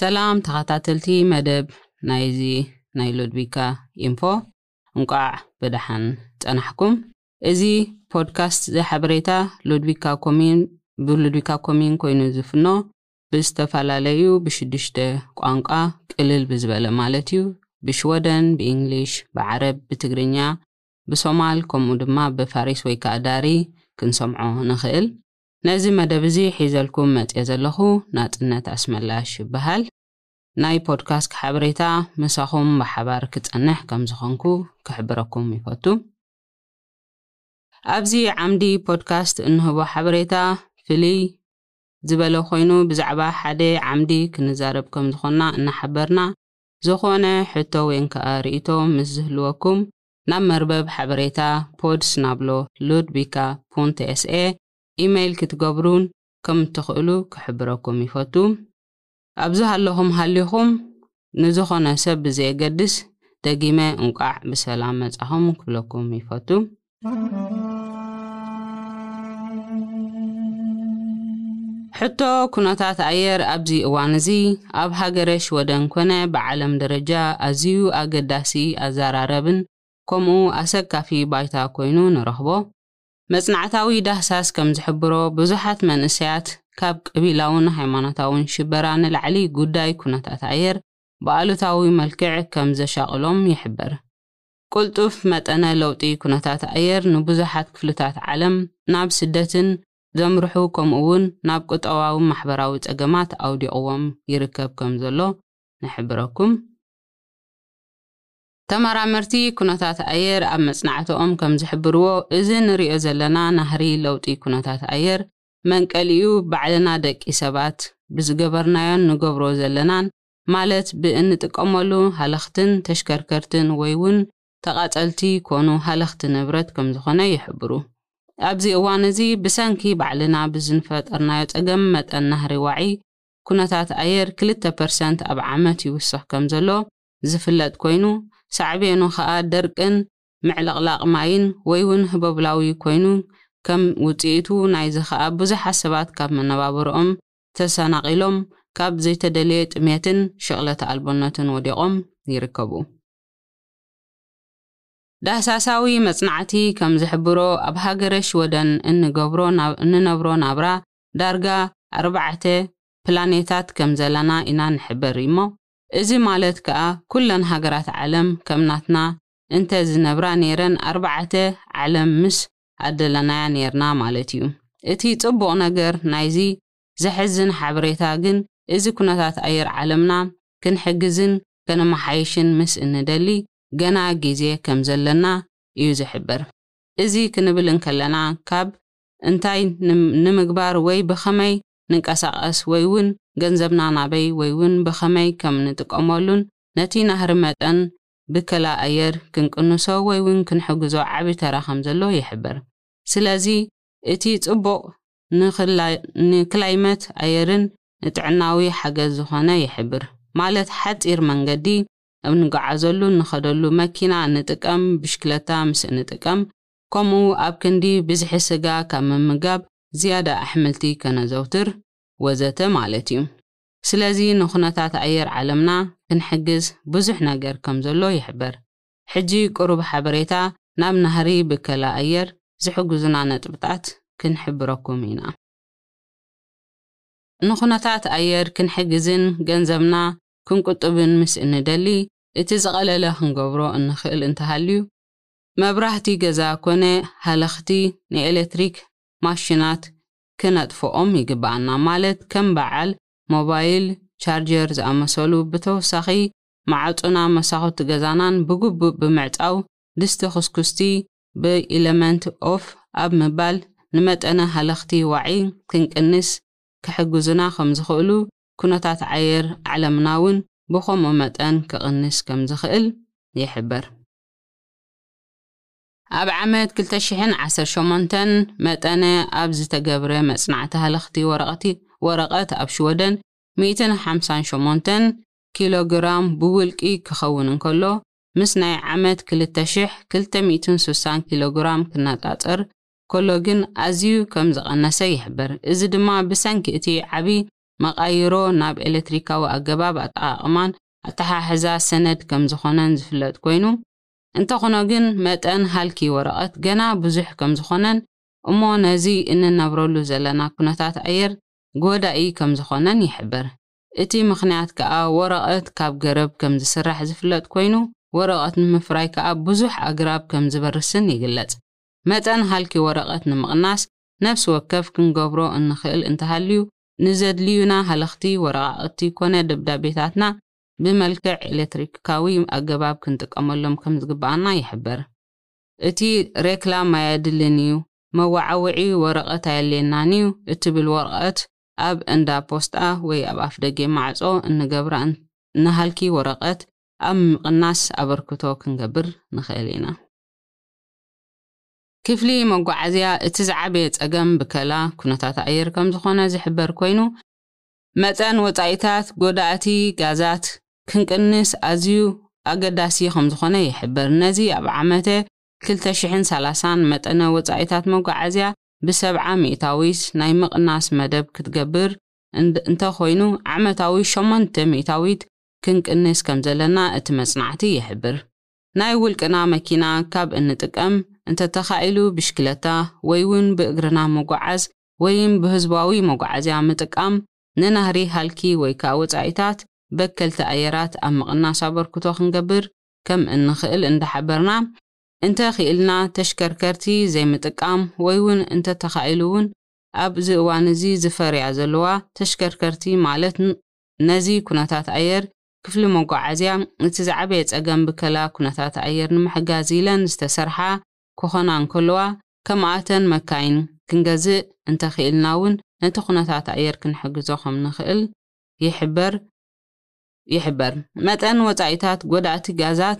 ሰላም ተኸታተልቲ መደብ ናይዚ ናይ ሎድቢካ ኢንፎ እንቋዕ ብደሓን ጸናሕኩም እዚ ፖድካስት ዘሓበሬታ ሎድቢካ ኮሚን ብሉድቢካ ኮሚን ኮይኑ ዝፍኖ ብዝተፈላለዩ ብሽዱሽተ ቋንቋ ቅልል ብዝበለ ማለት እዩ ብሽወደን ብኢንግሊሽ ብዓረብ ብትግርኛ ብሶማል ከምኡ ድማ ብፋሪስ ወይ ከኣ ዳሪ ክንሰምዖ ንኽእል ነዚ መደብ እዚ ሒዘልኩም መጽየ ዘለኹ ናጽነት ኣስመላሽ እብሃል ናይ ፖድካስክ ሓበሬታ ምሳኹም ብሓባር ክጸንሕ ከም ዝኾንኩ ክሕብረኩም ይፈቱ ኣብዚ ዓምዲ ፖድካስት እንህቦ ሓበሬታ ፍልይ ዝበለ ኮይኑ ብዛዕባ ሓደ ዓምዲ ክንዛረብ ከም ዝኾንና እናሓበርና ዝኾነ ሕቶ ወይን ከኣ ርኢቶ ምስ ዝህልወኩም ናብ መርበብ ሓበሬታ Podsnablo Ludvika punkt se ኢመይል ክትገብሩን ከም እትኽእሉ ክሕብረኩም ይፈቱ። ኣብ ዝሃለኹም ሃሊኹም ንዝኾነ ሰብ ብዘየገድስ ደጊመ እንቋዕ ብሰላም መጻኹም ክብለኩም ይፈቱ። ሕቶ ኩነታት ኣየር ኣብዚ እዋን እዚ ኣብ ሃገረ ሽወደን ኮነ ብዓለም ደረጃ ኣዝዩ ኣገዳሲ ኣዛራረብን ከምኡ ኣሰካፊ ባይታ ኮይኑ ንረኽቦ። መጽናዕታዊ ዳህሳስ ከም ዝሕብሮ፣ ብዙሓት መንእሰያት ካብ ቀቢላውን ሃይማኖታውን ሽበራ ንላዕሊ ጉዳይ ኩነታት ኣየር ብኣሉታዊ መልክዕ ከም ዘሻቕሎም ይሕብር። ቅልጡፍ መጠነ ለውጢ ኩነታት ኣየር ንብዙሓት ክፍልታት ዓለም ናብ ስደትን ዘምርሑ ከምኡ'ውን ናብ ቁጠባውን ማሕበራዊ ጸገማት ኣውዲቕዎም ይርከብ ከም ዘሎ ንሕብረኩም። ተመራመርቲ ኩነታት ኣየር ኣብ መጽናዕትኦም ከም ዝሕብርዎ፣ እዚ ንርእዮ ዘለና ናህሪ ለውጢ ኩነታት ኣየር፣ መንቀሊኡ ባዕልና ደቂ ሰባት ብዝገበርናዮን ንገብሮ ዘለናን፣ ማለት ብእንጥቀመሉ ሃለኽትን ተሽከርከርትን ወይ'ውን ተቓጸልቲ ኮኑ ሃለኽቲ ንብረት ከም ዝኾነ ይሕብሩ። ኣብዚ እዋን እዚ ብሰንኪ ባዕልና ብዝፈጠርናዮ ጸገም መጠን ናህሪ ዋዒ ኩነታት ኣየር ክልተ ፐርሰንት ኣብ ዓመት ይውስኽ ከም ዘሎ ዝፍለጥ ኮይኑ፣ ሳዕቤኑ ከኣ ደርቅን ምዕልቕላቕ ማይን ወይውን ህቦብላዊ ኮይኑ፣ ከም ውጽኢቱ ናይዚ ከኣ ብዙሓት ሰባት ካብ መነባብሮኦም ተሰናቒሎም ካብ ዘይተደልየ ጥሜትን ሽቕለት ኣልቦነትን ወዲቖም ይርከቡ። ዳህሳሳዊ መጽናዕቲ ከም ዝሕብሮ ኣብ ሃገረ ሽወደን እንገብሮ እንነብሮ ናብራ ዳርጋ ኣርባዕተ ፕላኔታት ከም ዘለና ኢና ንሕበር እሞ እዚ ማለት ከኣ ኩለን ሃገራት ዓለም ከም ናትና እንተ ዝነብራ ኔረን ኣርባዓተ ዓለም ምስ ኣደለናያ ኔርና ማለት እዩ። እቲ ጽቡቕ ነገር ናይዚ ዘሕዝን ሓበሬታ ግን እዚ ኩነታት ኣየር ዓለምና ክንሕግዝን ከነመሓይሽን ምስ እንደሊ ገና ግዜ ከም ዘለና እዩ ዝሕብር። እዚ ክንብል እንከለና ካብ እንታይ ንምግባር ወይ ብኸመይ ንንቀሳቐስ ወይ ውን ገንዘብና ናበይ ወይ ውን ብኸመይ ከም ንጥቀመሉን ነቲ ናህሪ መጠን ብከላ ኣየር ክንቅንሶ ወይ ውን ክንሕግዞ ዓቢ ተራ ከም ዘለዎ ይሕብር። ስለዚ እቲ ጽቡቕ ንክላይመት ኣየርን ንጥዕናዊ ሓገዝ ዝኾነ ይሕብር ማለት ሓጺር መንገዲ እብ ንጋዓዘሉ ንኸደሉ መኪና እንጥቀም ብሽክለታ ምስ እንጥቀም ከምኡ ኣብ ክንዲ ብዝሒ ስጋ ካብ ምምጋብ ዝያዳ ኣሕምልቲ ከነዘውትር ወዘተ ማለት እዩ። ስለዚ ንኩነታት ኣየር ዓለምና ክንሕግዝ ብዙሕ ነገር ከም ዘሎ ይሕበር። ሕጂ ቅሩብ ሓበሬታ ናብ ናህሪ ብከላ ኣየር ዝሕግዙና ነጥብታት ክንሕብረኩም ኢና። ንኩነታት ኣየር ክንሕግዝን ገንዘብና ክንቁጥብን ምስ እንደሊ እቲ ዝቐለለ ክንገብሮ እንኽእል እንተሃልዩ፣ መብራህቲ ገዛ ኮነ ሃለኽቲ ንኤለትሪክ ማሽናት ክነጥፍኦም ይግበኣና ማለት ከም በዓል ሞባይል ቻርጀር ዝኣመሰሉ ብተወሳኺ መዓጹና መሳኹቲ ገዛናን ብግቡእ ብምዕጻው ድስቲ ኩስኩስቲ ብኢለመንት ኦፍ ኣብ ምባል ንመጠነ ሃለኽቲ ዋዒ ክንቅንስ ክሕግዙና ከምዝኽእሉ ኩነታት ኣየር ዓለምናውን ብኸምኡ መጠን ክቕንስ ከምዝኽእል ይሕበር። ኣብ ዓመት ክልተ ሽሕን ዓሰርተ ሸሞንተን መጠነ ኣብ ዝተገብረ መጽናዕቲ ሃለኽቲ ወረቕቲ ወረቐት ኣብ ሽወደን ሚእትን ሓምሳን ሸሞንተን ኪሎ ግራም ብውልቂ ክኸውን እንከሎ ምስ ናይ ዓመት ክልተ ሽሕ ክልተ ሚእትን ስሳን ኪሎ ግራም ክነጻጸር ከሎ ግን ኣዝዩ ከም ዝቐነሰ ይሕበር። እዚ ድማ ብሰንኪ እቲ ዓቢ መቓይሮ ናብ ኤለትሪካዊ ኣገባብ ኣጠቓቕማን ኣተሓሕዛ ሰነድ ከም ዝኾነን ዝፍለጥ ኮይኑ፣ እንተኹነ ግን መጠን ሃልኪ ወረቐት ገና ብዙሕ ከም ዝኾነን እሞ ነዚ እንነብረሉ ዘለና ኩነታት ኣየር ጎዳኢ ከም ዝኾነን ይሕበር። እቲ ምኽንያት ከኣ ወረቐት ካብ ገረብ ከም ዝስራሕ ዝፍለጥ ኮይኑ፣ ወረቐት ንምፍራይ ከኣ ብዙሕ ኣግራብ ከም ዝበርስን ይግለጽ። መጠን ሃልኪ ወረቐት ንምቕናስ ነፍሲ ወከፍ ክንገብሮ እንኽእል እንተሃልዩ ንዘድልዩና ሃለኽቲ ወረቓቕቲ ኮነ ደብዳቤታትና ብመልክዕ ኤለትሪክካዊ ኣገባብ ክንጥቀመሎም ከም ዝግበኣና ይሕብር። እቲ ሬክላም ኣየድልን'ዩ፣ መወዓውዒ ወረቐት ኣየድልየናን'ዩ እትብል ወረቐት ኣብ እንዳ ፖስጣ ወይ ኣብ ኣፍደጌ ማዕጾ እንገብራ ንሃልኪ ወረቐት ኣብ ምቕናስ ኣበርክቶ ክንገብር ንኽእል ኢና። ክፍሊ መጓዓዝያ እቲ ዝዓበየ ፀገም ብከላ ኩነታት ኣየር ከምዝኾነ ዝሕበር ኮይኑ፣ መጠን ወፃኢታት ጎዳእቲ ጋዛት ክንቅንስ ኣዝዩ ኣገዳሲ ከምዝኾነ ይሕብር። ነዚ ኣብ ዓመተ ክልተ ሽሕን ሰላሳን መጠነ ወፃኢታት መጓዓዝያ ብሰብዓ ሚእታዊት ናይ ምቕናስ መደብ ክትገብር እንተኾይኑ ዓመታዊ ሸሞንተ ሚእታዊት ክንቅንስ ከምዘለና እቲ መፅናዕቲ ይሕብር። ናይ ውልቅና መኪና ካብ እንጥቀም እንተተኻኢሉ ብሽክለታ ወይውን ብእግርና ምጉዓዝ ወይም ብህዝባዊ መጉዓዝያ ምጥቃም ንናህሪ ሃልኪ ወይከኣ ወጻኢታት በከልቲ ኣየራት ኣብ ምቕናስ ኣበርክቶ ክንገብር ከም እንኽእል እንዳሓበርና እንተ ኪኢልና ተሽከርከርቲ ዘይምጥቃም ወይውን እንተተኻኢሉውን ኣብዚ እዋንዚ ዝፈርያ ዘለዋ ተሽከርከርቲ ማለት ነዚ ኩነታት ኣየር ክፍሊ መጓዓዝያ፣ እቲ ዝዓበየ ጸገም ብከላ ኩነታት ኣየር ንምሕጋዝ ኢለን ዝተሰርሓ ክኾና እንከለዋ፣ ከምኣተን መካይን ክንገዝእ፣ እንተኽኢልና እውን ነቲ ኩነታት ኣየር ክንሕግዞ ከም ንኽእል ይሕበር ይሕበር። መጠን ወጻኢታት ጎዳእቲ ጋዛት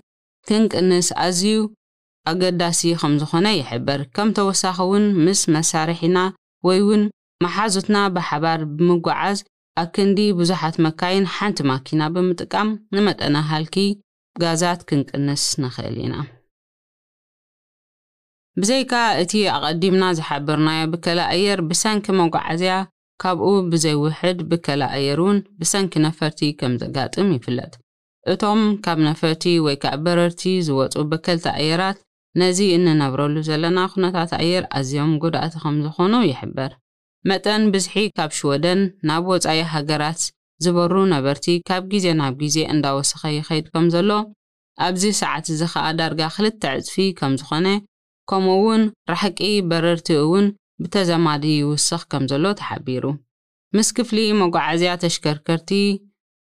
ክንቅንስ ኣዝዩ ኣገዳሲ ከም ዝኾነ ይሕበር። ከም ተወሳኺ እውን ምስ መሳርሒና ወይውን መሓዙትና ብሓባር ብምጉዓዝ ኣክንዲ ብዙሓት መካይን ሓንቲ ማኪና ብምጥቃም ንመጠነ ሃልኪ ጋዛት ክንቅንስ ንኽእል ኢና። ብዘይካ እቲ ኣቐዲምና ዝሓበርናዮ ብከላ ኣየር፣ ብሰንኪ መጓዓዝያ ካብኡ ብዘይውሕድ ብከላ ኣየር እውን ብሰንኪ ነፈርቲ ከም ዘጋጥም ይፍለጥ። እቶም ካብ ነፈርቲ ወይ ካብ በረርቲ ዝወጹ በከልቲ ኣየራት ነዚ እንነብረሉ ዘለና ኩነታት ኣየር ኣዝዮም ጎዳእቲ ከም ዝኾኑ ይሕበር። መጠን ብዝሒ ካብ ሽወደን ናብ ወጻኢ ሃገራት ዝበሩ ነበርቲ ካብ ግዜ ናብ ግዜ እንዳወሰኸ ይኸይድ ከምዘሎ ኣብዚ ሰዓት'ዚ ከኣ ዳርጋ ክልተ ዕጽፊ ከምዝኾነ ከምኡ'ውን ራሕቂ በረርቲ እውን ብተዛማዲ ይውስኽ ከምዘሎ ተሓቢሩ። ምስ ክፍሊ መጓዓዝያ ተሽከርከርቲ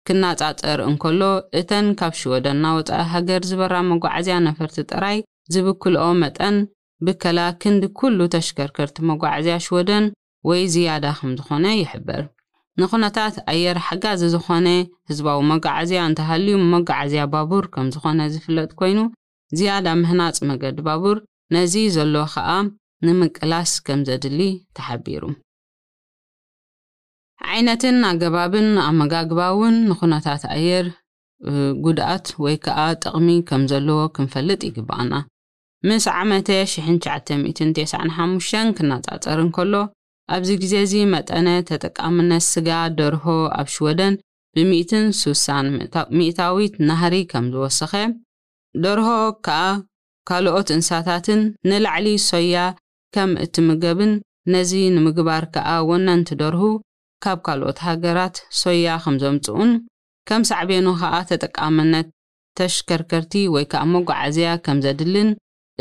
ክናጻጸር እንከሎ እተን ካብ ሽወደን ናብ ወጻኢ ሃገር ዝበራ መጓዓዝያ ነፈርቲ ጥራይ ዝብክልኦ መጠን ብከላ ክንዲ ኩሉ ተሽከርከርቲ መጓዓዝያ ሽወደን ወይ ዝያዳ ከምዝኾነ ይሕበር። ንኩነታት ኣየር ሓጋዚ ዝኾነ ህዝባዊ መጓዓዝያ እንተሃልዩ መጓዓዝያ ባቡር ከምዝኾነ ዝፍለጥ ኮይኑ ዝያዳ ምህናጽ መገዲ ባቡር ነዚ ዘሎ ከኣ ንምቅላስ ከምዘድሊ ተሓቢሩ። ዓይነትን ኣገባብን ኣመጋግባ እውን ንኩነታት ኣየር ጉድኣት ወይ ከኣ ጥቕሚ ከምዘለዎ ክንፈልጥ ይግበኣና። ምስ ዓመተ ሽሕን ትሽዓተ ሚእትን ቴስዓን ሓሙሽተን ክነጻጸር እንከሎ፣ ኣብዚ ግዜ እዚ መጠነ ተጠቃምነት ስጋ ደርሆ ኣብ ሽወደን ብሚእትን ሱሳን ሚእታዊት ናህሪ ከም ዝወሰኸ፣ ደርሆ ከኣ ካልኦት እንስሳታትን ንላዕሊ ሶያ ከም እትምገብን ነዚ ንምግባር ከኣ ወነንቲ ደርሁ ካብ ካልኦት ሃገራት ሶያ ከም ዘምጽኡን ከም ሳዕቤኑ ከኣ ተጠቃምነት ተሽከርከርቲ ወይ ከኣ መጓዓዝያ ከም ዘድልን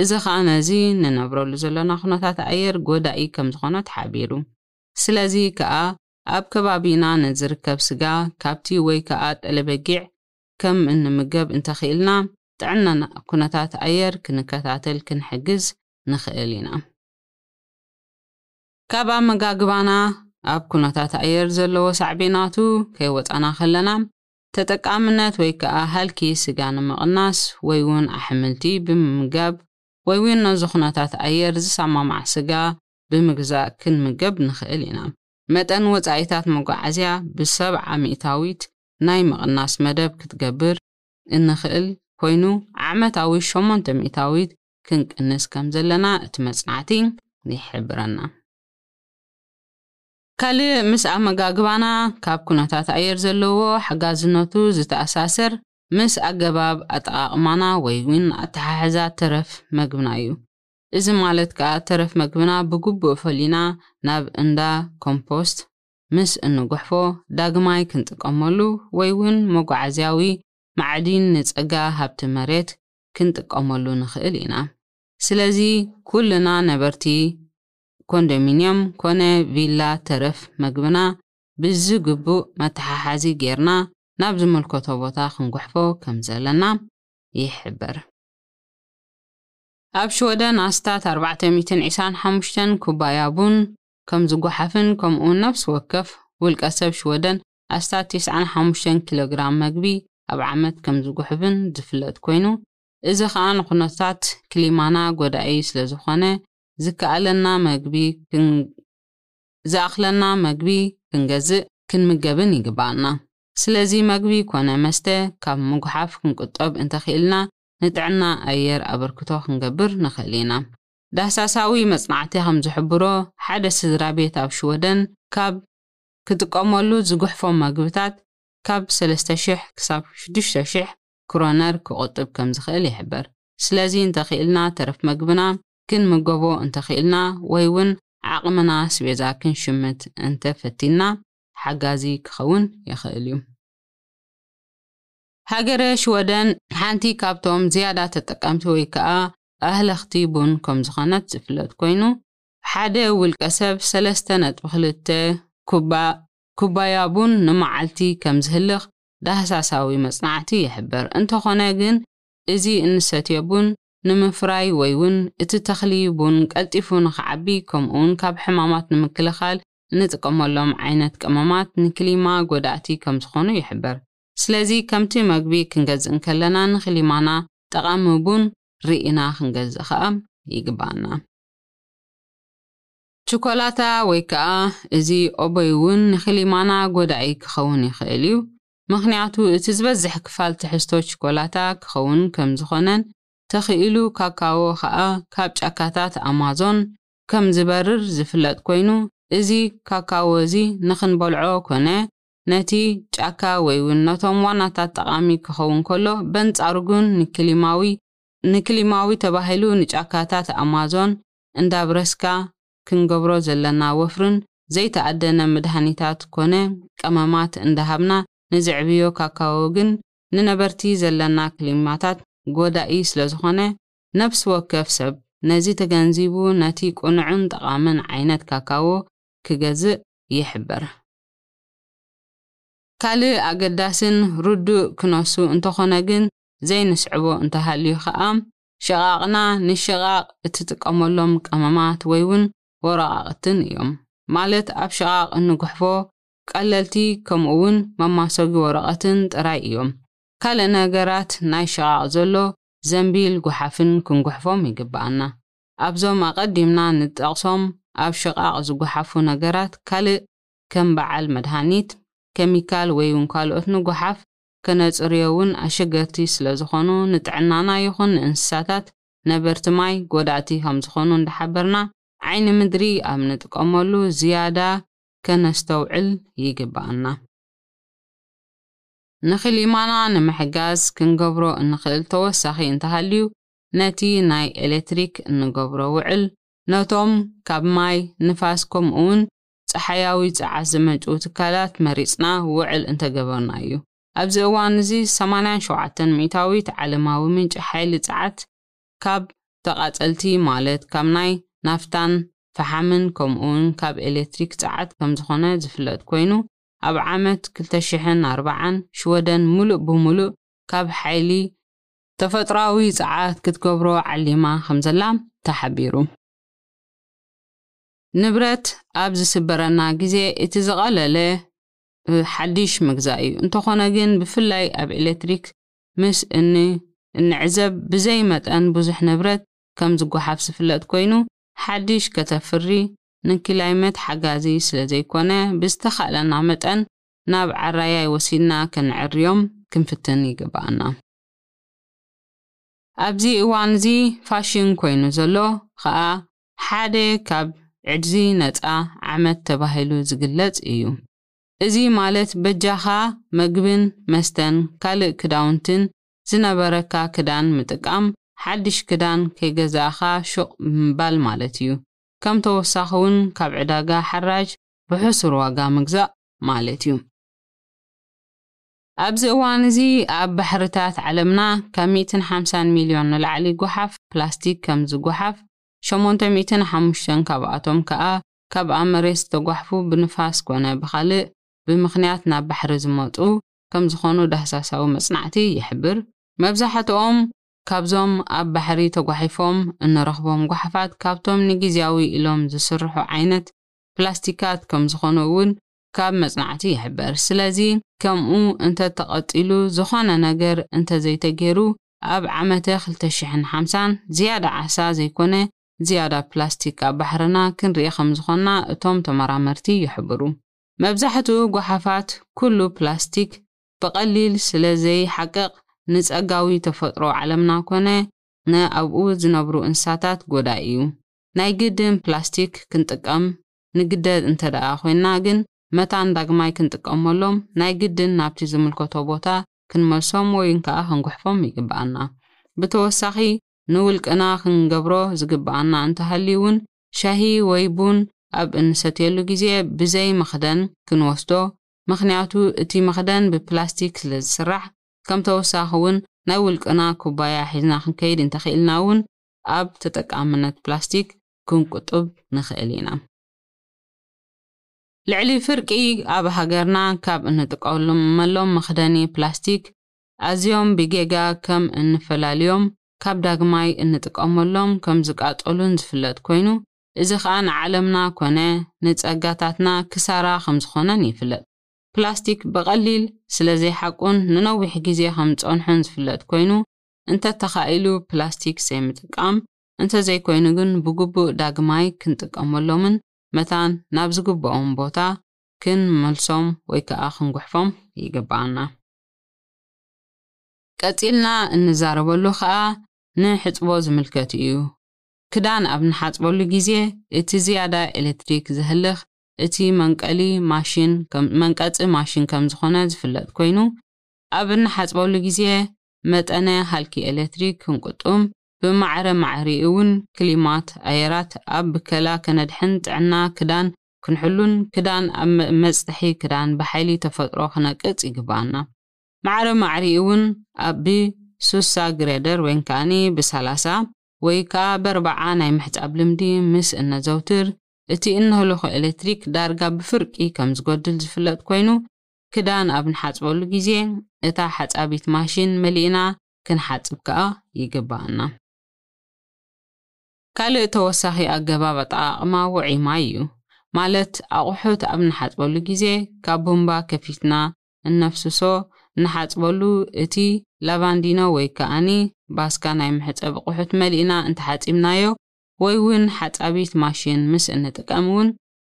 እዚ ከኣ ነዚ ንነብረሉ ዘሎና ኩነታት ኣየር ጎዳኢ ከም ዝኾነ ተሓቢሩ። ስለዚ ከኣ ኣብ ከባቢና ንዝርከብ ስጋ ካብቲ ወይ ከኣ ጠለበጊዕ ከም እንምገብ እንተኽኢልና ጥዕናና ኩነታት ኣየር ክንከታተል ክንሕግዝ ንኽእል ኢና። ካብ ኣመጋግባና ኣብ ኩነታት ኣየር ዘለዎ ሳዕቤናቱ ከይወጻና ከለና ተጠቃምነት ወይ ከኣ ሃልኪ ስጋ ንምቕናስ ወይ ውን ኣሕምልቲ ብምምጋብ ወይ ውን ነዚ ኩነታት ኣየር ዝሰማማዕ ስጋ ብምግዛእ ክንምገብ ንኽእል ኢና። መጠን ወጻኢታት መጓዓዝያ ብሰብዓ ሚእታዊት ናይ ምቕናስ መደብ ክትገብር እንኽእል ኮይኑ ዓመታዊ ሸሞንተ ሚእታዊት ክንቅንስ ከምዘለና እቲ መጽናዕቲ ይሕብረና። ካልእ ምስ ኣመጋግባና ካብ ኩነታት ኣየር ዘለዎ ሓጋዝነቱ ዝተኣሳሰር ምስ ኣገባብ ኣጠቓቕማና ወይ ውን ኣተሓሕዛ ተረፍ መግብና እዩ። እዚ ማለት ከኣ ተረፍ መግብና ብግቡእ ፈሊና ናብ እንዳ ኮምፖስት ምስ እንጉሕፎ ዳግማይ ክንጥቀመሉ ወይ ውን መጓዓዝያዊ ማዕዲን ንጸጋ ሃብቲ መሬት ክንጥቀመሉ ንኽእል ኢና። ስለዚ ኩልና ነበርቲ ኮንዶሚንየም ኮነ ቪላ ተረፍ መግብና ብዝግቡእ መተሓሓዚ ጌርና ናብ ዝምልከቶ ቦታ ክንጉሕፎ ከምዘለና ይሕበር። ኣብ ሽወደን ኣስታት ኣርባዕተ ሚእትን ዒስራን ሓሙሽተን ኩባያ ቡን ከምዝጉሓፍን ከምኡውን ነፍሲ ወከፍ ውልቀ ሰብ ሽወደን ኣስታት ቲስዓን ሓሙሽተን ኪሎግራም መግቢ ኣብ ዓመት ከምዝጉሕፍን ዝፍለጥ ኮይኑ እዚ ከኣ ንኩነታት ክሊማና ጎዳኢ ስለዝኾነ ዝከኣለና መግቢ ዝኣኽለና መግቢ ክንገዝእ ክንምገብን ይግበኣና። ስለዚ መግቢ ኮነ መስተ ካብ ምጉሓፍ ክንቁጠብ እንተኽኢልና ንጥዕና ኣየር ኣበርክቶ ክንገብር ንኽእል ኢና። ዳህሳሳዊ መጽናዕቲ ከም ዝሕብሮ ሓደ ስድራቤት ኣብ ሽወደን ካብ ክጥቀመሉ ዝጉሕፎም መግብታት ካብ ሰለስተ ሽሕ ክሳብ ሽዱሽተ ሽሕ ክሮነር ክቁጥብ ከም ዝኽእል ይሕበር። ስለዚ እንተኺኢልና ተረፍ መግብና ክንምገቦ እንተኺኢልና ወይ ውን ዓቕምና ኣስቤዛ ክንሽምት እንተፈቲንና ሓጋዚ ክኸውን ይኽእል እዩ። ሃገረ ሽወደን ሓንቲ ካብቶም ዝያዳ ተጠቀምቲ ወይ ከኣ ኣህለኽቲ ቡን ከምዝኾነት ዝፍለጥ ኮይኑ ሓደ ውልቀ ሰብ ሰለስተ ነጥቢ ክልተ ኩባያ ቡን ንመዓልቲ ከምዝህልኽ ዳህሳሳዊ መጽናዕቲ ይሕብር። እንተኾነ ግን እዚ እንሰትዮ ቡን ንምፍራይ ወይውን እቲ ተኽሊ ቡን ቀልጢፉ ንኽዓቢ ከምኡውን ካብ ሕማማት ንምክልኻል እንጥቀመሎም ዓይነት ቀመማት ንክሊማ ጎዳእቲ ከምዝኾኑ ይሕበር። ስለዚ ከምቲ መግቢ ክንገዝእ እንከለና ንክሊማና ጠቓሚ ቡን ሪኢና ክንገዝእ ከኣ ይግበኣና። ችኮላታ ወይከኣ እዚ ኦበይውን ንክሊማና ጎዳኢ ክኸውን ይኽእል እዩ። ምኽንያቱ እቲ ዝበዝሕ ክፋል ትሕዝቶ ችኮላታ ክኸውን ከም ዝኾነን ተኺኢሉ ካካዎ ከኣ ካብ ጫካታት ኣማዞን ከም ዝበርር ዝፍለጥ ኮይኑ እዚ ካካዎ እዚ ንኽንበልዖ ኮነ ነቲ ጫካ ወይውን ነቶም ዋናታት ጠቓሚ ክኸውን ከሎ በንጻሩ ግን ንክሊማዊ ንክሊማዊ ተባሂሉ ንጫካታት ኣማዞን እንዳብረስካ ክንገብሮ ዘለና ወፍርን ዘይተኣደነ መድሃኒታት ኮነ ቀመማት እንዳሃብና ንዝዕብዮ ካካዎ ግን ንነበርቲ ዘለና ክሊማታት ጎዳኢ ስለዝኾነ ነብሲ ወከፍ ሰብ ነዚ ተገንዚቡ ነቲ ቁኑዕን ጠቓምን ዓይነት ካካዎ ክገዝእ ይሕበር። ካልእ ኣገዳስን ርዱእ ክነሱ እንተኾነ ግን ዘይንስዕቦ እንተሃልዩ ከኣ ሽቓቕና ንሽቓቕ እትጥቀመሎም ቀመማት ወይውን ወረቓቕትን እዮም። ማለት ኣብ ሽቓቕ እንጉሕፎ ቀለልቲ ከምኡውን መማሶጊ ወረቐትን ጥራይ እዮም። ካልእ ነገራት ናይ ሽቓቕ ዘሎ ዘንቢል ጉሓፍን ክንጉሕፎም ይግብኣና። ኣብዞም ኣቐዲምና ንጠቕሶም ኣብ ሽቓቕ ዝጉሓፉ ነገራት ካልእ ከም በዓል መድሃኒት፣ ከሚካል ወይውን ካልኦት ንጉሓፍ። ከነጽርዮ'ውን ኣሸገርቲ ስለዝኾኑ ንጥዕናና ይኹን ንእንስሳታት ነበርቲ ማይ ጎዳእቲ ከምዝኾኑ እንዳሓበርና ዓይኒ ምድሪ ኣብ ንጥቀመሉ ዝያዳ ከነስተውዕል ይግበኣና። ንክሊማና ንምሕጋዝ ክንገብሮ እንኽእል ተወሳኺ እንተሃልዩ ነቲ ናይ ኤሌክትሪክ እንገብሮ ውዕል ነቶም ካብ ማይ፣ ንፋስ ከምኡ'ውን ጸሓያዊ ጸዓት ዘመንጭዉ ትካላት መሪጽና ውዕል እንተገበርና እዩ። ኣብዚ እዋን እዚ ሰማንያን ሸውዓተን ሚእታዊት ዓለማዊ ምንጪ ሓይሊ ጸዓት ካብ ተቓጸልቲ ማለት ካብ ናይ ናፍታን ፈሓምን ከምኡ'ውን ካብ ኤሌክትሪክ ጸዓት ከምዝኾነ ዝፍለጥ ኮይኑ ኣብ ዓመት ክልተ ሽሕን ኣርባዓን ሽወደን ምሉእ ብምሉእ ካብ ሓይሊ ተፈጥሮኣዊ ጸዓት ክትገብሮ ዓሊማ ከምዘላ ተሓቢሩ። ንብረት ኣብ ዝስበረና ግዜ እቲ ዝቐለለ ሓዲሽ ምግዛእ እዩ። እንተኾነ ግን ብፍላይ ኣብ ኤሌክትሪክ ምስ እን እንዕዘብ ብዘይ መጠን ብዙሕ ንብረት ከም ዝጎሓፍ ዝፍለጥ ኮይኑ ሓዲሽ ከተፍሪ ንኪላይመት ሓጋዚ ስለ ዘይኮነ ብዝተኻእለና መጠን ናብ ዓራያይ ወሲድና ከነዕርዮም ክንፍትን ይግበኣና። ኣብዚ እዋን እዚ ፋሽን ኮይኑ ዘሎ ኸኣ ሓደ ካብ ዕድዚ ነጻ ዓመት ተባሂሉ ዝግለጽ እዩ። እዚ ማለት በጃኻ መግብን መስተን ካልእ ክዳውንትን ዝነበረካ ክዳን ምጥቃም ሓድሽ ክዳን ከይገዛእኻ ሹቕ ምባል ማለት እዩ። ከም ተወሳኺ ውን ካብ ዕዳጋ ሓራጅ ብሕሱር ዋጋ ምግዛእ ማለት እዩ። ኣብዚ እዋን እዚ ኣብ ባሕሪታት ዓለምና ካብ ሚእትን ሓምሳን ሚልዮን ንላዕሊ ጎሓፍ ፕላስቲክ ከም ዝጎሓፍ፣ ሸሞንተ ሚእትን ሓሙሽተን ካብኣቶም ከኣ ካብ ኣብ መሬት ዝተጓሕፉ ብንፋስ ኮነ ብኻልእ ብምኽንያት ናብ ባሕሪ ዝመጡ ከም ዝኾኑ ዳህሳሳዊ መጽናዕቲ ይሕብር። መብዛሕትኦም ካብዞም ኣብ ባሕሪ ተጓሒፎም እንረኽቦም ጎሓፋት ካብቶም ንጊዝያዊ ኢሎም ዝስርሑ ዓይነት ፕላስቲካት ከም ዝኾኑ እውን ካብ መጽናዕቲ ይሕበር። ስለዚ ከምኡ እንተ ተቐጺሉ ዝኾነ ነገር እንተ ዘይተገይሩ ኣብ ዓመተ ክልተ ሽሕን ሓምሳን ዝያዳ ዓሳ ዘይኮነ ዝያዳ ፕላስቲክ ኣብ ባሕርና ክንርኢ ከም ዝኾንና እቶም ተመራመርቲ ይሕብሩ። መብዛሕትኡ ጎሓፋት ኩሉ ፕላስቲክ ብቐሊል ስለ ዘይሓቅቕ ንጸጋዊ ተፈጥሮ ዓለምና ኮነ ንኣብኡ ዝነብሩ እንስሳታት ጎዳኢ'ዩ። ናይ ግድን ፕላስቲክ ክንጥቀም ንግደድ እንተደኣ ኮይንና ግን መታን ዳግማይ ክንጥቀመሎም ናይ ግድን ናብቲ ዝምልከቶ ቦታ ክንመልሶም ወይን ከኣ ክንጉሕፎም ይግበኣና። ብተወሳኺ ንውልቅና ክንገብሮ ዝግበኣና እንተሃልዩ ውን ሻሂ ወይ ቡን ኣብ እንሰትየሉ ግዜ ብዘይ መኽደን ክንወስዶ ምኽንያቱ እቲ መኽደን ብፕላስቲክ ስለ ዝስራሕ ከም ተወሳኺ ውን ናይ ውልቅና ኩባያ ሒዝና ክንከይድ እንተኺኢልና ውን ኣብ ተጠቃምነት ፕላስቲክ ክንቁጡብ ንክእል ኢና። ልዕሊ ፍርቂ ኣብ ሃገርና ካብ እንጥቀለመሎም መክደኒ ፕላስቲክ ኣዝዮም ብጌጋ ከም እንፈላልዮም ካብ ዳግማይ እንጥቀመሎም ከም ዝቃጸሉን ዝፍለጥ ኮይኑ እዚ ከኣ ንዓለምና ኮነ ንጸጋታትና ክሳራ ከም ዝኮነን ይፍለጥ። ፕላስቲክ ብቀሊል ስለ ዘይሓቁን ንነዊሕ ግዜ ከም ዝጸንሑን ዝፍለጥ ኮይኑ እንተተካኢሉ ፕላስቲክ ዘይምጥቃም እንተዘይኮይኑ ግን ብግቡእ ዳግማይ ክንጥቀመሎምን መታን ናብ ዝግብኦም ቦታ ክንመልሶም ወይ ከኣ ክንጉሕፎም ይግብኣና። ቀጺልና እንዛረበሉ ከኣ ንሕጽቦ ዝምልከት እዩ። ክዳን ኣብ እንሓጽበሉ ግዜ እቲ ዝያዳ ኤለትሪክ ዘህልኽ እቲ መንቀሊ ማሽን ከም መንቀጺ ማሽን ከም ዝኾነ ዝፍለጥ ኮይኑ ኣብ እንሓጽበሉ ግዜ መጠነ ሃልኪ ኤለትሪክ ክንቁጡም ብማዕረ ማዕሪኡውን ክሊማት፣ ኣየራት፣ ኣብ ብከላ ከነድሕን ጥዕና ክዳን ክንሕሉን ክዳን ኣብ መጽጥሒ ክዳን ብሓይሊ ተፈጥሮ ክነቅጽ ይግብኣና። ማዕረ ማዕሪኡውን ኣብ ብ ሱሳ ግረደር ወይን ከኣ ብ ሰላሳ ወይ ከኣ ብ ኣርባዓ ናይ ምሕጻብ ልምዲ ምስ እነዘውትር እቲ እንህልኾ ኤለትሪክ ዳርጋ ብፍርቂ ከም ዝጎድል ዝፍለጥ ኮይኑ ክዳን ኣብ ንሓጽበሉ ግዜ እታ ሓጻቢት ማሺን መሊእና ክንሓጽብ ከኣ ይግበኣና። ካልእ ተወሳኺ ኣገባብ ኣጠቓቕማ ውዑይ ማይ እዩ። ማለት ኣቑሑት ኣብ ንሓጽበሉ ግዜ ካብ ቡምባ ከፊትና እነፍስሶ ንሓጽበሉ እቲ ላቫንዲኖ ወይ ከኣኒ ባስካ ናይ መሕጸቢ ኣቑሑት መሊእና እንተሓጺብናዮ ወይ ውን ሓጻቢት ማሽን ምስ እንጥቀም ውን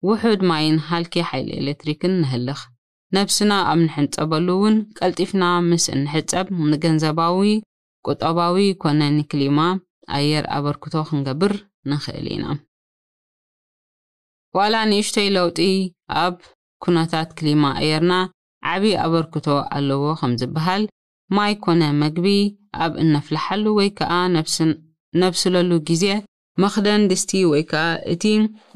ውሑድ ማይን ሃልኪ ሓይሊ ኤለትሪክን ነህልኽ። ነብስና ኣብ ንሕንጸበሉ እውን ቀልጢፍና ምስ እንሕጸብ ንገንዘባዊ፣ ቁጠባዊ ኮነ ንክሊማ ኣየር ኣበርክቶ ክንገብር ንኽእል ኢና። ዋላ ንእሽቶይ ለውጢ ኣብ ኩነታት ክሊማ ኣየርና ዓቢ ኣበርክቶ ኣለዎ ከም ዝበሃል፣ ማይ ኮነ መግቢ ኣብ እነፍልሓሉ ወይ ከኣ ነብስለሉ ግዜ፣ መኽደን ድስቲ ወይ ከኣ እቲ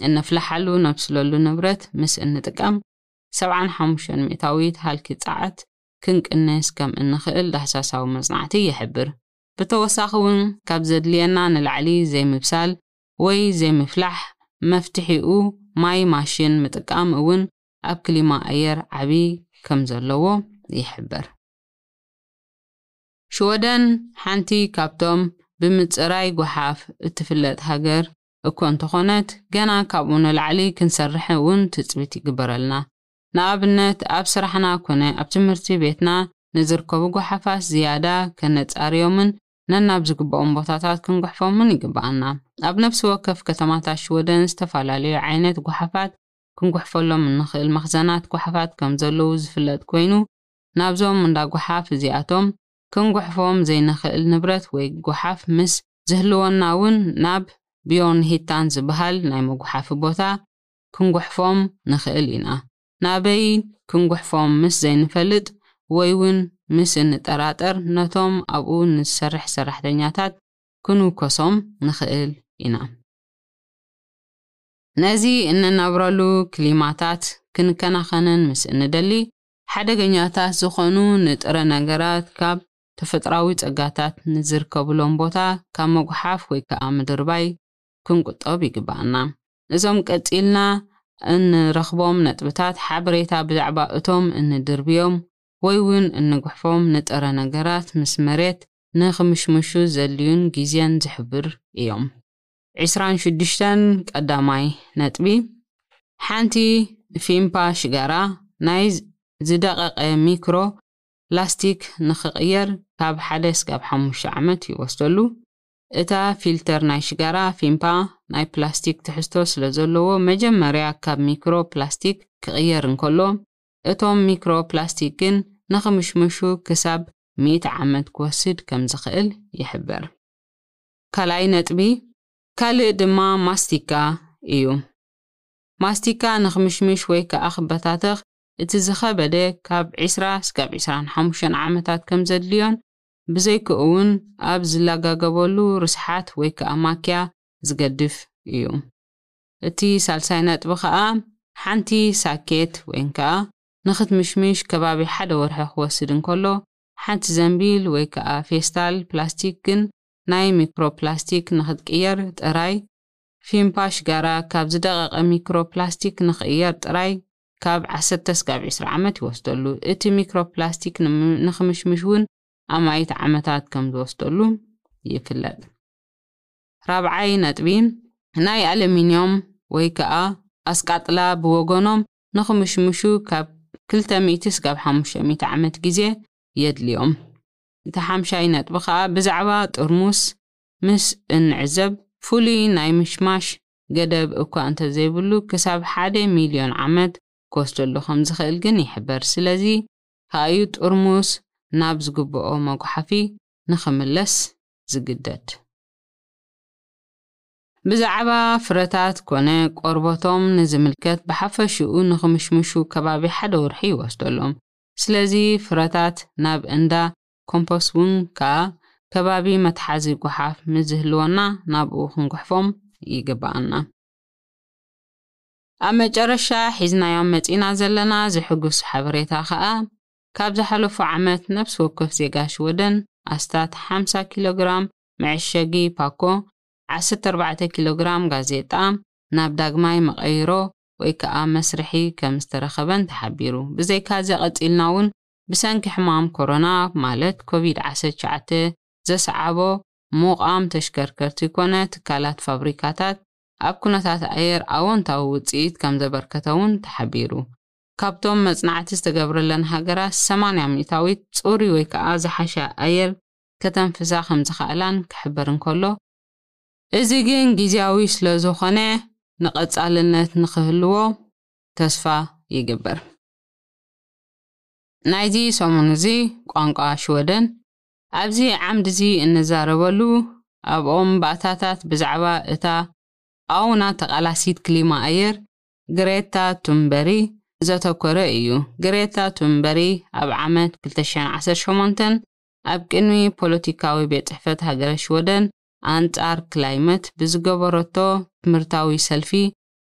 እነፍልሓሉ ነብስለሉ ንብረት ምስ እንጥቀም ሰብዓን ሓሙሽተን ሚእታዊት ሃልኪ ጸዓት ክንቅንስ ከም እንኽእል ዳህሳሳዊ መጽናዕቲ ይሕብር። ብተወሳኺ'ውን ካብ ዘድልየና ንላዕሊ ዘይምብሳል ወይ ዘይምፍላሕ፣ መፍትሒኡ ማይ ማሽን ምጥቃም እውን ኣብ ክሊማ ኣየር ዓቢ ከም ዘለዎ ይሕበር። ሽወደን ሓንቲ ካብቶም ብምጽራይ ጎሓፍ እትፍለጥ ሃገር እኮ እንተኾነት ገና ካብኡ ንላዕሊ ክንሰርሕ እውን ትጽቢት ይግበረልና። ንኣብነት ኣብ ስራሕና ኮነ ኣብ ትምህርቲ ቤትና ንዝርከቡ ጎሓፋት ዝያዳ ከነጻርዮምን ነናብ ዝግብኦም ቦታታት ክንጉሕፎምን ይግብኣና። ኣብ ነፍሲ ወከፍ ከተማታት ሽወደን ዝተፈላለዩ ዓይነት ጎሓፋት ክንጉሕፈሎም እንኽእል መኽዘናት ጎሓፋት ከምዘለዉ ዝፍለጥ ኮይኑ ናብዞም እንዳ ጎሓፍ እዚኣቶም ክንጉሕፎም ዘይንኽእል ንብረት ወይ ጎሓፍ ምስ ዝህልወና እውን ናብ ብዮርንሂታን ዝበሃል ናይ መጉሓፊ ቦታ ክንጉሕፎም ንኽእል ኢና። ናበይ ክንጉሕፎም ምስ ዘይንፈልጥ ወይ እውን ምስ እንጠራጠር ነቶም ኣብኡ ንዝሰርሕ ሰራሕተኛታት ክንውከሶም ንኽእል ኢና። ነዚ እንነብረሉ ክሊማታት ክንከናኸንን ምስ እንደሊ ሓደገኛታት ዝኾኑ ንጥረ ነገራት ካብ ተፈጥራዊ ጸጋታት ንዝርከብሎም ቦታ ካብ ምጉሓፍ ወይ ከኣ ምድርባይ ክንቁጠብ ይግበኣና። እዞም ቀጺልና እንረኽቦም ነጥብታት ሓበሬታ ብዛዕባ እቶም እንድርብዮም ወይ ውን እንጉሕፎም ንጥረ ነገራት ምስ መሬት ንክምሽምሹ ዘድልዩን ግዜን ዝሕብር እዮም። ዕስራን ሽዱሽተን ቀዳማይ ነጥቢ፣ ሓንቲ ፊምፓ ሽጋራ ናይ ዝደቐቐ ሚክሮ ላስቲክ ንኽቕየር ካብ ሓደ ስጋብ ሓሙሽተ ዓመት ይወስደሉ። እታ ፊልተር ናይ ሽጋራ ፊምፓ ናይ ፕላስቲክ ትሕዝቶ ስለዘለዎ መጀመርያ ካብ ሚክሮ ፕላስቲክ ክቕየር እንከሎ እቶም ሚክሮ ፕላስቲክ ግን ንኽምሽመሹ ክሳብ ሚእቲ ዓመት ክወስድ ከምዝኽእል ይሕበር። ካልኣይ ነጥቢ ካልእ ድማ ማስቲካ እዩ። ማስቲካ ንክምሽምሽ ወይ ከኣ ክበታተኽ እቲ ዝኸበደ ካብ ዕስራ ስጋብ ዕስራን ሓሙሽተን ዓመታት ከም ዘድልዮን ብዘይክኡውን ኣብ ዝላጋገበሉ ርስሓት ወይ ከኣ ማክያ ዝገድፍ እዩ። እቲ ሳልሳይ ነጥቢ ከኣ ሓንቲ ሳኬት ወይን ከኣ ንክትምሽምሽ ከባቢ ሓደ ወርሒ ክወስድ እንከሎ ሓንቲ ዘንቢል ወይ ከኣ ፌስታል ፕላስቲክ ግን ናይ ሚክሮ ፕላስቲክ ንክትቅየር ጥራይ ፊምፓ ሽጋራ ካብ ዝደቐቐ ሚክሮ ፕላስቲክ ንክእየር ጥራይ ካብ ዓሰርተ ስጋብ ዕስራ ዓመት ይወስደሉ እቲ ሚክሮ ፕላስቲክ ንክምሽምሽ ውን ኣማኢት ዓመታት ከም ዝወስደሉ ይፍለጥ ራብዓይ ነጥቢ ናይ ኣለሚንዮም ወይ ከኣ ኣስቃጥላ ብወገኖም ንክምሽምሹ ካብ ክልተ ሚእቲ ስጋብ ሓሙሽተ ሚእቲ ዓመት ግዜ የድልዮም። እቲ ሓምሻይ ነጥቢ ከኣ ብዛዕባ ጥርሙስ ምስ እንዕዘብ ፍሉይ ናይ ምሽማሽ ገደብ እኳ እንተዘይብሉ ክሳብ ሓደ ሚልዮን ዓመት ክወስደሉ ከም ዝኽእል ግን ይሕበር። ስለዚ ከኣ'ዩ ጥርሙስ ናብ ዝግብኦ መጉሓፊ ንኽምለስ ዝግደድ። ብዛዕባ ፍረታት ኮነ ቆርበቶም ንዝምልከት ብሓፈሽኡ ንኽምሽምሹ ከባቢ ሓደ ወርሒ ይወስደሎም። ስለዚ ፍረታት ናብ እንዳ ኮምፖስት ውን ከኣ ከባቢ መትሓዚ ጎሓፍ ምስ ዝህልወና ናብኡ ክንጉሕፎም ይግበኣና። ኣብ መጨረሻ ሒዝናዮም መጺእና ዘለና ዘሕጉስ ሓበሬታ ከኣ ካብ ዝሓለፉ ዓመት ነብሲ ወከፍ ዜጋ ሽወደን ኣስታት ሓምሳ ኪሎ ግራም መዐሸጊ ፓኮ ዓሰርተ ኣርባዕተ ኪሎ ግራም ጋዜጣ ናብ ዳግማይ መቐይሮ ወይ ከኣ መስርሒ ከም ዝተረኸበን ተሓቢሩ። ብዘይካ'ዚ ቀጺልና'ውን ብሰንኪ ሕማም ኮሮና ማለት ኮቪድ ዓሰርተ ትሽዓተ ዘስዓቦ ምቛም ተሽከርከርቲ ኮነ ትካላት ፋብሪካታት ኣብ ኩነታት ኣየር ኣወንታዊ ውጽኢት ከም ዘበርከተ'ውን ተሓቢሩ። ካብቶም መጽናዕቲ ዝተገብረለን ሃገራት ሰማንያ ሚእታዊት ጽሩይ ወይ ከኣ ዝሓሸ ኣየር ከተንፍሳ ከም ዝኸኣላን ክሕበር እንከሎ፣ እዚ ግን ግዝያዊ ስለዝኾነ ንቐጻልነት ንኽህልዎ ተስፋ ይግበር። ናይዚ ሰሙን እዚ ቋንቋ ሽወደን ኣብዚ ዓምዲ እዚ እንዛረበሉ ኣብኦም ባእታታት ብዛዕባ እታ ኣውና ተቓላሲት ክሊማ ኣየር ግሬታ ቱንበሪ ዘተኮረ እዩ። ግሬታ ቱንበሪ ኣብ ዓመት ክልተ ሽሕን ዓሰርተ ሸሞንተን ኣብ ቅድሚ ፖለቲካዊ ቤት ጽሕፈት ሃገረ ሽወደን ኣንጻር ክላይመት ብዝገበረቶ ትምህርታዊ ሰልፊ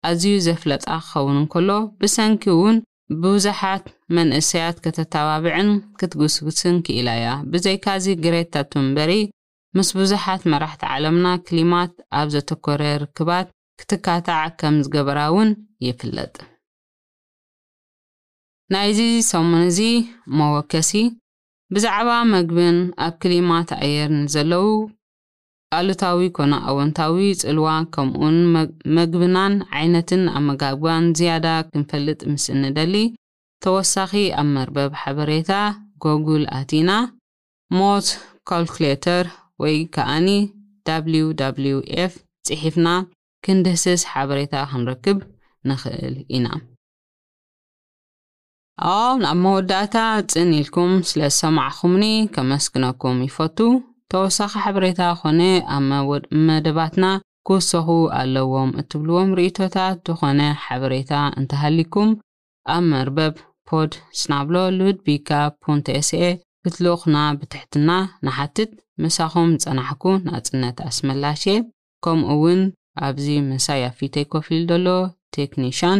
ኣዝዩ ዘፍለጣ ክኸውን እንከሎ፣ ብሰንኪ'ውን ብዙሓት መንእሰያት ከተተባብዕን ክትጉስጉስን ክኢላ እያ። ብዘይካ'ዚ ግሬታ ቱንበሪ ምስ ብዙሓት መራሕቲ ዓለምና ክሊማት ኣብ ዘተኮረ ርክባት ክትካታዕ ከም ዝገበራ'ውን ይፍለጥ። ናይዚ ሰሙን'ዚ መወከሲ፣ ብዛዕባ መግብን ኣብ ክሊማት ኣየር ንዘለዉ ኣሉታዊ ኮነ ኣወንታዊ ጽልዋ ከምኡውን መግብናን ዓይነትን ኣመጋግባን ዝያዳ ክንፈልጥ ምስ እንደሊ ተወሳኺ ኣብ መርበብ ሓበሬታ ጎጉል ኣቲና Moth Calculator ወይ ከኣኒ WWF ጽሒፍና ክንድህስስ ሓበሬታ ክንረክብ ንኽእል ኢና። ኦው ኣብ መወዳእታ ጽን ኢልኩም ስለ ዝሰማዕኩምኒ ከመስግነኩም ይፈቱ ተወሳኺ ሓበሬታ ኮነ ኣብ መደባትና ክውሰኹ ኣለዎም እትብልዎም ርእይቶታት ዝኾነ ሓበሬታ እንተሃልይኩም ኣብ መርበብ ፖድ ስናብሎ ሉድቢካ ፑንት ኤስኤ ክትልእኹና ብትሕትና ንሓትት ምሳኹም ዝጸናሕኩ ናጽነት ኣስመላሽ እየ ከምኡ ውን ኣብዚ ምሳይ ኣብ ፊተይ ኮፍ ኢሉ ዘሎ ቴክኒሻን